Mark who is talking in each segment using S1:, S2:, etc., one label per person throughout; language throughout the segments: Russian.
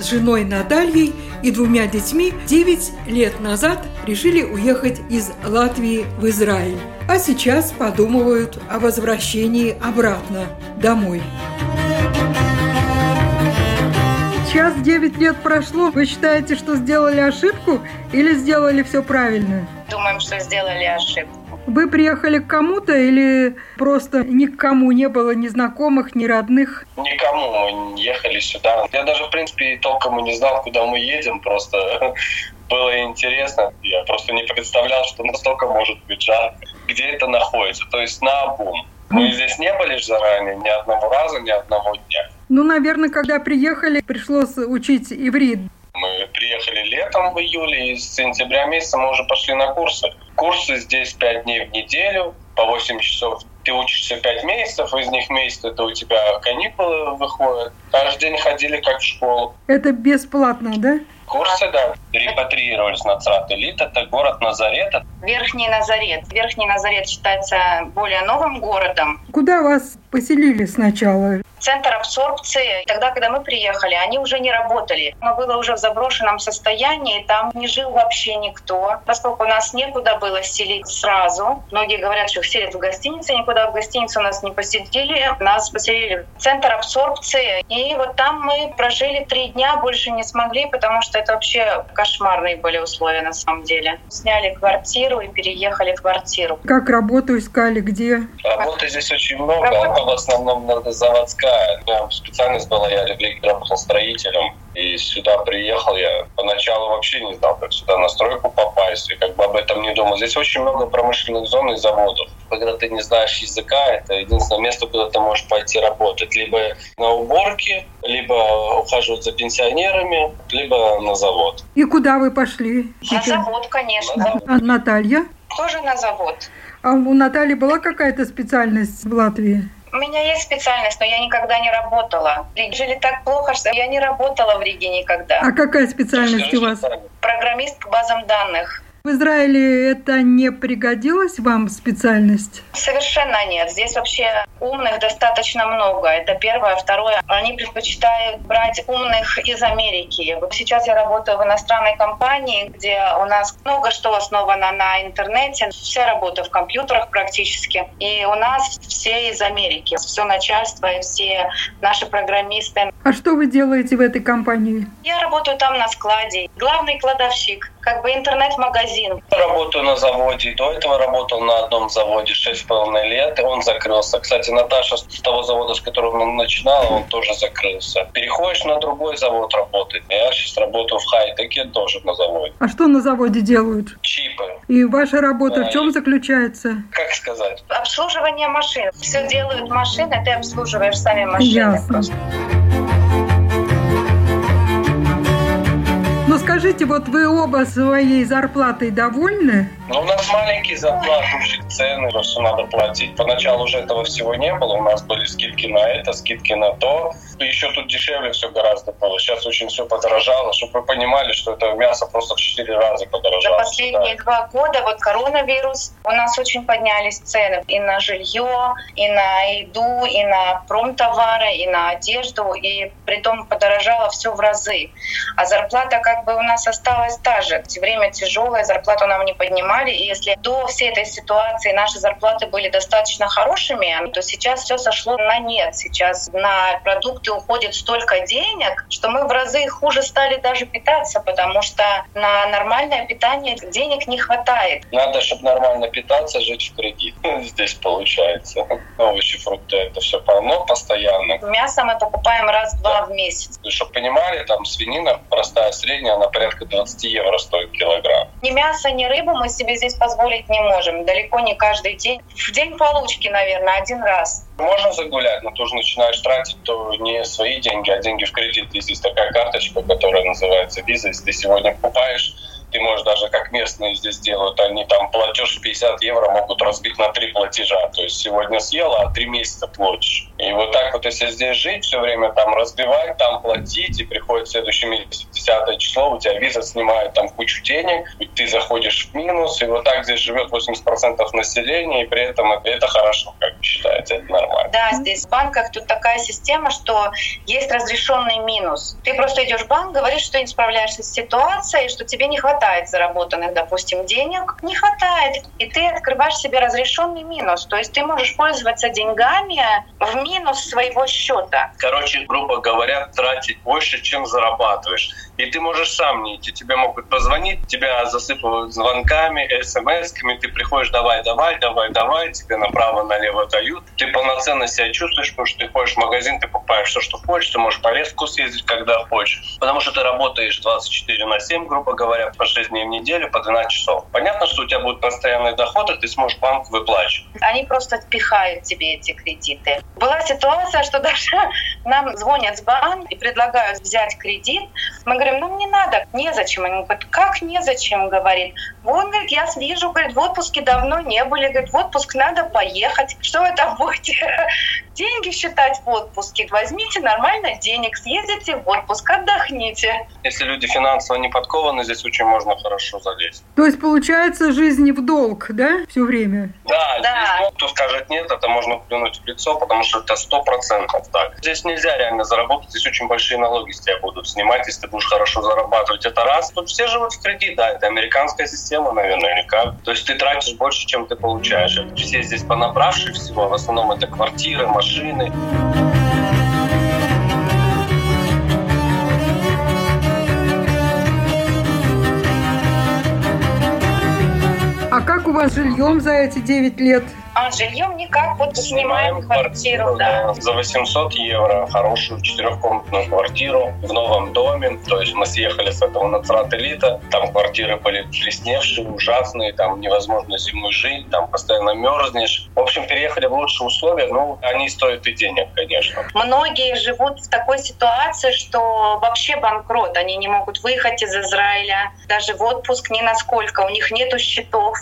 S1: с женой Натальей и двумя детьми 9 лет назад решили уехать из Латвии в Израиль. А сейчас подумывают о возвращении обратно домой. Сейчас 9 лет прошло. Вы считаете, что сделали ошибку или сделали все правильно?
S2: Думаем, что сделали ошибку.
S1: Вы приехали к кому-то или просто ни к кому не было ни знакомых, ни родных?
S3: Никому мы ехали сюда. Я даже, в принципе, толком и не знал, куда мы едем. Просто было интересно. Я просто не представлял, что настолько может быть жарко. Где это находится? То есть на обум. Мы здесь не были заранее ни одного раза, ни одного дня.
S1: Ну, наверное, когда приехали, пришлось учить иврит.
S3: Мы приехали летом в июле, и с сентября месяца мы уже пошли на курсы. Курсы здесь 5 дней в неделю, по 8 часов. Ты учишься 5 месяцев, из них месяц это у тебя каникулы выходят. Каждый день ходили как в школу.
S1: Это бесплатно, да?
S3: Курсы, да, репатриировались на Црат-Элит, это город Назарет.
S2: Верхний Назарет. Верхний Назарет считается более новым городом.
S1: Куда вас поселили сначала?
S2: Центр абсорбции. Тогда, когда мы приехали, они уже не работали. Но было уже в заброшенном состоянии, там не жил вообще никто. Поскольку у нас некуда было селить сразу, многие говорят, что их селят в гостинице, никуда в гостиницу нас не поселили. Нас поселили в Центр абсорбции. И вот там мы прожили три дня, больше не смогли, потому что это вообще кошмарные были условия на самом деле. Сняли квартиру и переехали в квартиру.
S1: Как работу искали, где?
S3: Работы здесь очень много, она в основном заводская. У специальность была, я работал строителем. И сюда приехал я. Поначалу вообще не знал, как сюда на стройку попасть. И как бы об этом не думал. Здесь очень много промышленных зон и заводов. Когда ты не знаешь языка, это единственное место, куда ты можешь пойти работать. Либо на уборке, либо ухаживать за пенсионерами, либо на завод.
S1: И куда вы пошли?
S2: На завод, конечно.
S1: А Наталья?
S2: Тоже на завод.
S1: А у Натальи была какая-то специальность в Латвии?
S2: У меня есть специальность, но я никогда не работала. Жили так плохо, что я не работала в Риге никогда.
S1: А какая специальность у вас?
S2: Программист по базам данных.
S1: В Израиле это не пригодилась вам специальность?
S2: Совершенно нет. Здесь вообще умных достаточно много. Это первое. Второе, они предпочитают брать умных из Америки. Вот сейчас я работаю в иностранной компании, где у нас много что основано на интернете. Вся работа в компьютерах практически. И у нас все из Америки. Все начальство и все наши программисты.
S1: А что вы делаете в этой компании?
S2: Я работаю там на складе. Главный кладовщик. Как бы интернет-магазин.
S3: Работаю на заводе. До этого работал на одном заводе 6,5 лет. Он закрылся. Кстати, Наташа с того завода, с которого он начинал, он тоже закрылся. Переходишь на другой завод работать. Я сейчас работаю в Хайтеке тоже на заводе.
S1: А что на заводе делают?
S3: Чипы.
S1: И ваша работа в чем заключается?
S3: Как сказать?
S2: Обслуживание машин. Все делают машины, ты обслуживаешь сами машины.
S1: Ясно.
S2: просто.
S1: Скажите, вот вы оба своей зарплатой довольны?
S3: Ну, у нас маленькие зарплаты, цены, что надо платить. Поначалу уже этого всего не было. У нас были скидки на это, скидки на то. Еще тут дешевле все гораздо было. Сейчас очень все подорожало, чтобы вы понимали, что это мясо просто в 4 раза
S2: За
S3: подорожало.
S2: последние два года, вот коронавирус, у нас очень поднялись цены и на жилье, и на еду, и на промтовары, и на одежду, и при том подорожало все в разы. А зарплата как бы у нас осталась та же. Время тяжелое, зарплату нам не поднимали, и если до всей этой ситуации наши зарплаты были достаточно хорошими, то сейчас все сошло на нет. Сейчас на продукты уходит столько денег, что мы в разы хуже стали даже питаться, потому что на нормальное питание денег не хватает.
S3: Надо, чтобы нормально питаться, жить в кредит. Здесь получается. Овощи, фрукты, это все полно постоянно.
S2: Мясо мы покупаем раз-два в месяц.
S3: Чтобы понимали, там свинина простая, средняя, она порядка 20 евро стоит килограмм.
S2: Ни мясо, ни рыбу мы себе здесь позволить не можем. Далеко не каждый день. В день получки, наверное, один раз.
S3: Можно загулять, но ты уже начинаешь тратить то не свои деньги, а деньги в кредит. Здесь такая карточка, которая называется виза. Если ты сегодня покупаешь ты можешь даже как местные здесь делают, они там платеж 50 евро могут разбить на три платежа. То есть сегодня съела, а три месяца платишь. И вот так вот, если здесь жить, все время там разбивать, там платить, и приходит следующий месяц, 10 число, у тебя виза снимает там кучу денег, и ты заходишь в минус, и вот так здесь живет 80% населения, и при этом это, это хорошо, как вы считаете, это нормально.
S2: Да, здесь в банках тут такая система, что есть разрешенный минус. Ты просто идешь в банк, говоришь, что не справляешься с ситуацией, что тебе не хватает хватает заработанных, допустим, денег, не хватает, и ты открываешь себе разрешенный минус. То есть ты можешь пользоваться деньгами в минус своего счета.
S3: Короче, грубо говоря, тратить больше, чем зарабатываешь. И ты можешь сам не идти. Тебе могут позвонить, тебя засыпают звонками, смс-ками, ты приходишь, давай, давай, давай, давай, тебе направо-налево дают. Ты полноценно себя чувствуешь, потому что ты ходишь в магазин, ты покупаешь все, что хочешь, ты можешь по резку съездить, когда хочешь. Потому что ты работаешь 24 на 7, грубо говоря, по 6 дней в неделю, по 12 часов. Понятно, что у тебя будет постоянный доход, и ты сможешь банк выплачивать.
S2: Они просто отпихают тебе эти кредиты. Была ситуация, что даже нам звонят с банка и предлагают взять кредит. Мы говорим, говорим, ну не надо, незачем. Они говорят, как незачем, говорит. Вот, говорит, я вижу, говорит, в отпуске давно не были, говорит, в отпуск надо поехать. Что это будете? Деньги считать в отпуске. Возьмите нормально денег, съездите в отпуск, отдохните.
S3: Если люди финансово не подкованы, здесь очень можно хорошо залезть.
S1: То есть, получается, жизнь не в долг, да, все время?
S3: Да, да. здесь ну, кто скажет нет, это можно плюнуть в лицо, потому что это сто процентов так. Здесь нельзя реально заработать, здесь очень большие налоги с тебя будут снимать, если ты будешь хорошо зарабатывать. Это раз. Тут все живут в кредит, да, это американская система, наверное, или как. То есть ты тратишь больше, чем ты получаешь. Это все здесь понабравшие всего, в основном это квартиры, машины.
S1: А как у вас жильем за эти 9 лет?
S2: А жильем никак, вот снимаем квартиру, да.
S3: За 800 евро хорошую четырехкомнатную квартиру в новом доме. То есть мы съехали с этого Нацрат Элита. Там квартиры были плесневшие, ужасные, там невозможно зимой жить, там постоянно мерзнешь. В общем, переехали в лучшие условия, но они стоят и денег, конечно.
S2: Многие живут в такой ситуации, что вообще банкрот. Они не могут выехать из Израиля, даже в отпуск ни насколько. У них нету счетов.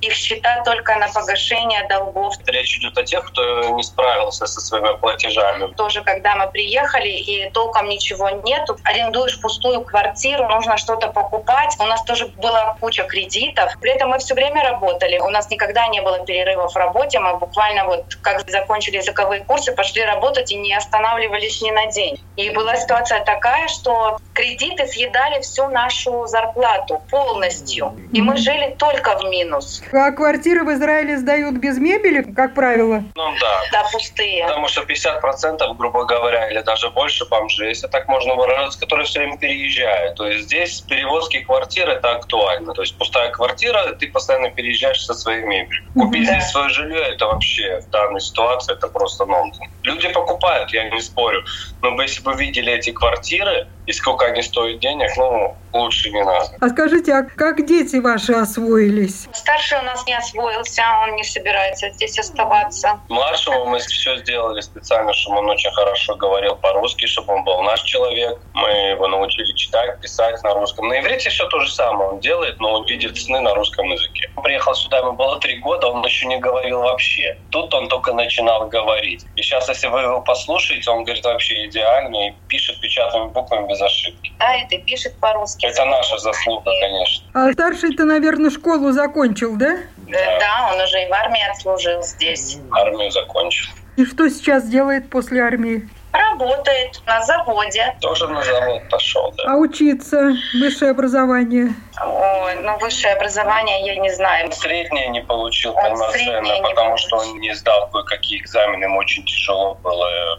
S2: Их счета только на погашение долгов.
S3: Речь идет о тех, кто не справился со своими платежами.
S2: Тоже, когда мы приехали и толком ничего нету, арендуешь пустую квартиру, нужно что-то покупать. У нас тоже была куча кредитов. При этом мы все время работали. У нас никогда не было перерывов в работе. Мы буквально вот как закончили языковые курсы, пошли работать и не останавливались ни на день. И была ситуация такая, что кредиты съедали всю нашу зарплату полностью. И мы жили только в минус.
S1: А квартиры в Израиле сдают без мебели, как правило?
S3: Ну да.
S2: Да, пустые.
S3: Потому что 50%, грубо говоря, или даже больше бомжей, если так можно выражаться, которые все время переезжают. То есть здесь перевозки квартир это актуально. То есть пустая квартира, ты постоянно переезжаешь со своей мебелью. Купить да. здесь свое жилье, это вообще в данной ситуации, это просто нонсенс. Люди покупают, я не спорю. Но если бы видели эти квартиры и сколько они стоят денег, ну, лучше не надо.
S1: А скажите, а как дети ваши освоились?
S2: Старший у нас не освоился, он не собирается здесь оставаться.
S3: Младшему мы все сделали специально, чтобы он очень хорошо говорил по-русски, чтобы он был наш человек. Мы его научили читать, писать на русском. На иврите все то же самое он делает, но он видит сны на русском языке. Он приехал сюда, ему было три года, он еще не говорил вообще. Тут он только начинал говорить. И сейчас, если вы его послушаете, он говорит вообще идеально и пишет печатными буквами без ошибки.
S2: Да, это пишет по-русски.
S3: Это наша заслуга, конечно.
S1: А старший-то, наверное, школу закончил, да?
S2: Да, да он уже и в армии отслужил здесь.
S3: Армию закончил.
S1: И что сейчас делает после армии?
S2: Работает на заводе.
S3: Тоже на завод пошел, да.
S1: А учиться? Высшее образование?
S2: Ой, ну высшее образование я не знаю.
S3: Среднее не получил полноценно, потому что он не сдал кое-какие экзамены, ему очень тяжело было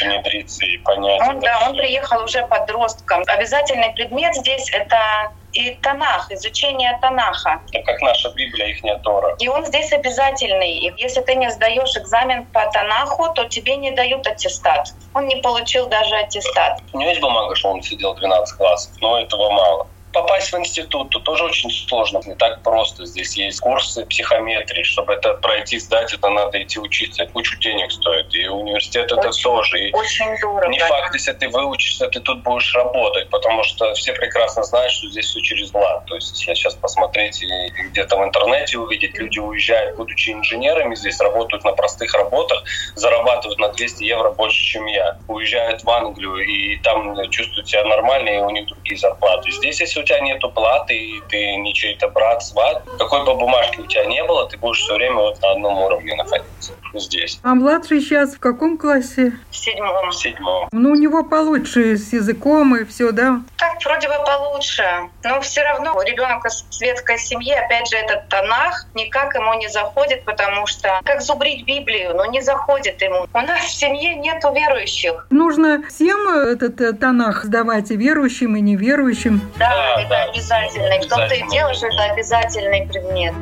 S3: внедриться и понять.
S2: Он, да, он приехал уже подростком. Обязательный предмет здесь это и Танах, изучение Танаха.
S3: Это как наша Библия, их не Тора.
S2: И он здесь обязательный. И если ты не сдаешь экзамен по Танаху, то тебе не дают аттестат. Он не получил даже аттестат.
S3: У него есть бумага, что он сидел 12 классов, но этого мало попасть в институт, то тоже очень сложно. Не так просто. Здесь есть курсы психометрии. Чтобы это пройти, сдать, это надо идти учиться. Кучу денег стоит. И университет это очень, тоже. И
S2: очень дорого.
S3: Не факт, если ты выучишься, ты тут будешь работать. Потому что все прекрасно знают, что здесь все через лад. То есть если сейчас посмотреть и где-то в интернете увидеть, люди уезжают, будучи инженерами, здесь работают на простых работах, зарабатывают на 200 евро больше, чем я. Уезжают в Англию и там чувствуют себя нормально, и у них другие зарплаты. Здесь, если тебя нет платы, и ты не чей-то брат, сват, какой бы бумажки у тебя не было, ты будешь все время вот на одном уровне находиться здесь.
S1: А младший сейчас в каком классе?
S2: В седьмом.
S3: В седьмом.
S1: Ну, у него получше с языком и все, да?
S2: Так, вроде бы получше. Но все равно ребенок из светской семьи, опять же, этот тонах никак ему не заходит, потому что как зубрить Библию, но не заходит ему. У нас в семье нету верующих.
S1: Нужно всем этот э, тонах сдавать и верующим, и неверующим.
S2: Да, да это да. обязательно. И в том-то и дело, что это обязательный предмет.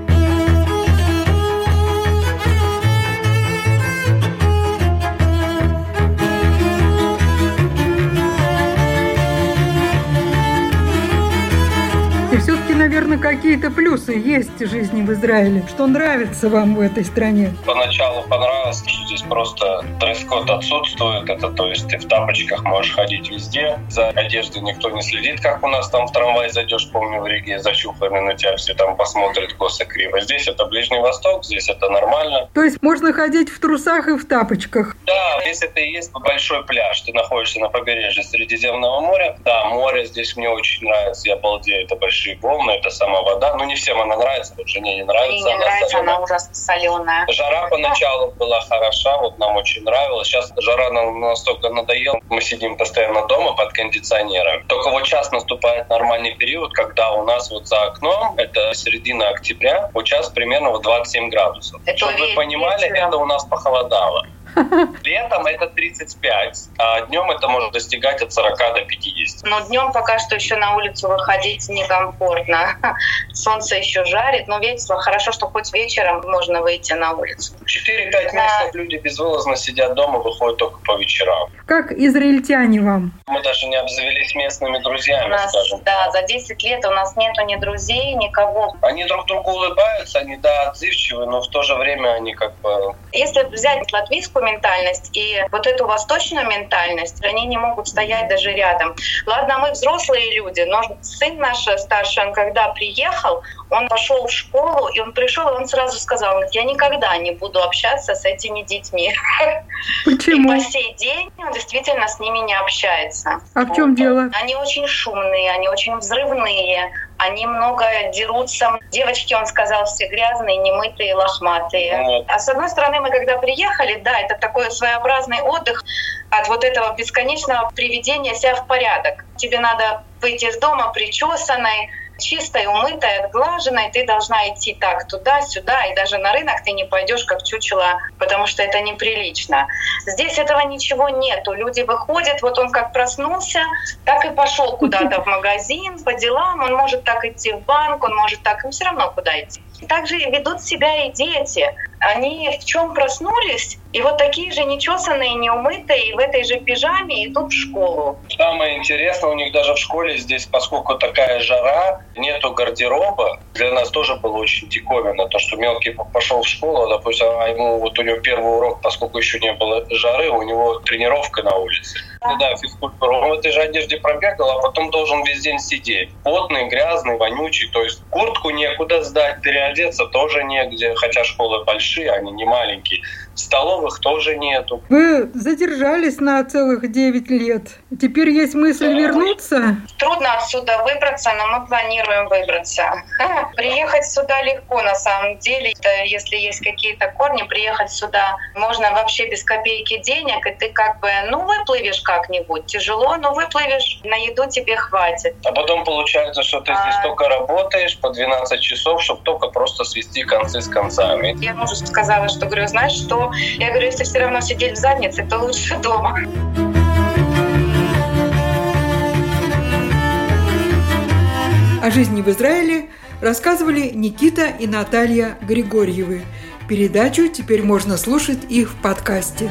S1: Наверное, какие-то плюсы есть в жизни в Израиле. Что нравится вам в этой стране?
S3: Поначалу понравилось, что здесь просто дресс-код отсутствует. Это то есть ты в тапочках можешь ходить везде. За одеждой никто не следит, как у нас там в трамвай зайдешь, помню, в Риге, зачуханы на тебя все там посмотрят косо криво. Здесь это Ближний Восток, здесь это нормально.
S1: То есть можно ходить в трусах и в тапочках?
S3: Да, если ты есть большой пляж, ты находишься на побережье Средиземного моря. Да, море здесь мне очень нравится, я балдею, это большие волны, это сама вода. Ну, не всем она нравится, вот жене не нравится.
S2: Мне не она нравится, соленая. она ужасно соленая.
S3: Жара поначалу была хороша, вот нам очень нравилось. Сейчас жара нам настолько надоела, мы сидим постоянно дома под кондиционером. Только вот сейчас наступает нормальный период, когда у нас вот за окном, это середина октября, вот сейчас примерно вот 27 градусов. Это Чтобы вы понимали, вечером. это у нас похолодало. Летом это 35, а днем это может достигать от 40 до 50.
S2: Но днем пока что еще на улицу выходить некомфортно. Солнце еще жарит, но весело. Хорошо, что хоть вечером можно выйти на улицу.
S3: 4-5 да. месяцев люди безвылазно сидят дома, выходят только по вечерам.
S1: Как израильтяне вам?
S3: Мы даже не обзавелись местными друзьями,
S2: нас,
S3: скажем.
S2: Да, за 10 лет у нас нету ни друзей, никого.
S3: Они друг другу улыбаются, они, да, отзывчивы, но в то же время они как бы...
S2: Если взять латвийскую ментальность и вот эту восточную ментальность, они не могут стоять даже рядом. Ладно, мы взрослые люди, но сын наш старший, он когда приехал, он пошел в школу, и он пришел, и он сразу сказал, я никогда не буду общаться с этими детьми.
S1: Почему?
S2: И по сей день он действительно с ними не общается.
S1: А в чем дело?
S2: Они очень шумные, они очень взрывные, они много дерутся. Девочки, он сказал, все грязные, немытые, лохматые. Вот. А с одной стороны, мы когда приехали, да, это такой своеобразный отдых от вот этого бесконечного приведения себя в порядок. Тебе надо выйти из дома причесанной, чистой, умытой, отглаженной, ты должна идти так туда-сюда, и даже на рынок ты не пойдешь как чучело, потому что это неприлично. Здесь этого ничего нету. Люди выходят, вот он как проснулся, так и пошел куда-то в магазин по делам, он может так идти в банк, он может так, им все равно куда идти. Также ведут себя и дети. Они в чем проснулись, и вот такие же нечесанные, неумытые, в этой же пижаме идут в школу.
S3: Самое интересное, у них даже в школе здесь, поскольку такая жара, нету гардероба. Для нас тоже было очень диковинно, то, что мелкий пошел в школу, допустим, а ему вот у него первый урок, поскольку еще не было жары, у него тренировка на улице. Ну да, физкультура. Он в этой же одежде пробегал, а потом должен весь день сидеть. Потный, грязный, вонючий. То есть куртку некуда сдать, переодеться тоже негде, хотя школы большие, они не маленькие. Столовых тоже нету.
S1: Вы задержались на целых 9 лет. Теперь есть мысль да. вернуться?
S2: Трудно отсюда выбраться, но мы планируем выбраться. Приехать сюда легко на самом деле. Если есть какие-то корни, приехать сюда можно вообще без копейки денег, и ты как бы, ну, выплывешь как-нибудь. Тяжело, но выплывешь, на еду тебе хватит.
S3: А потом получается, что ты а... здесь только работаешь по 12 часов, чтобы только просто свести концы с концами.
S2: Я мужу сказала, что говорю, знаешь что, я говорю, если все равно сидеть в заднице, то лучше дома.
S1: О жизни в Израиле рассказывали Никита и Наталья Григорьевы. Передачу теперь можно слушать и в подкасте.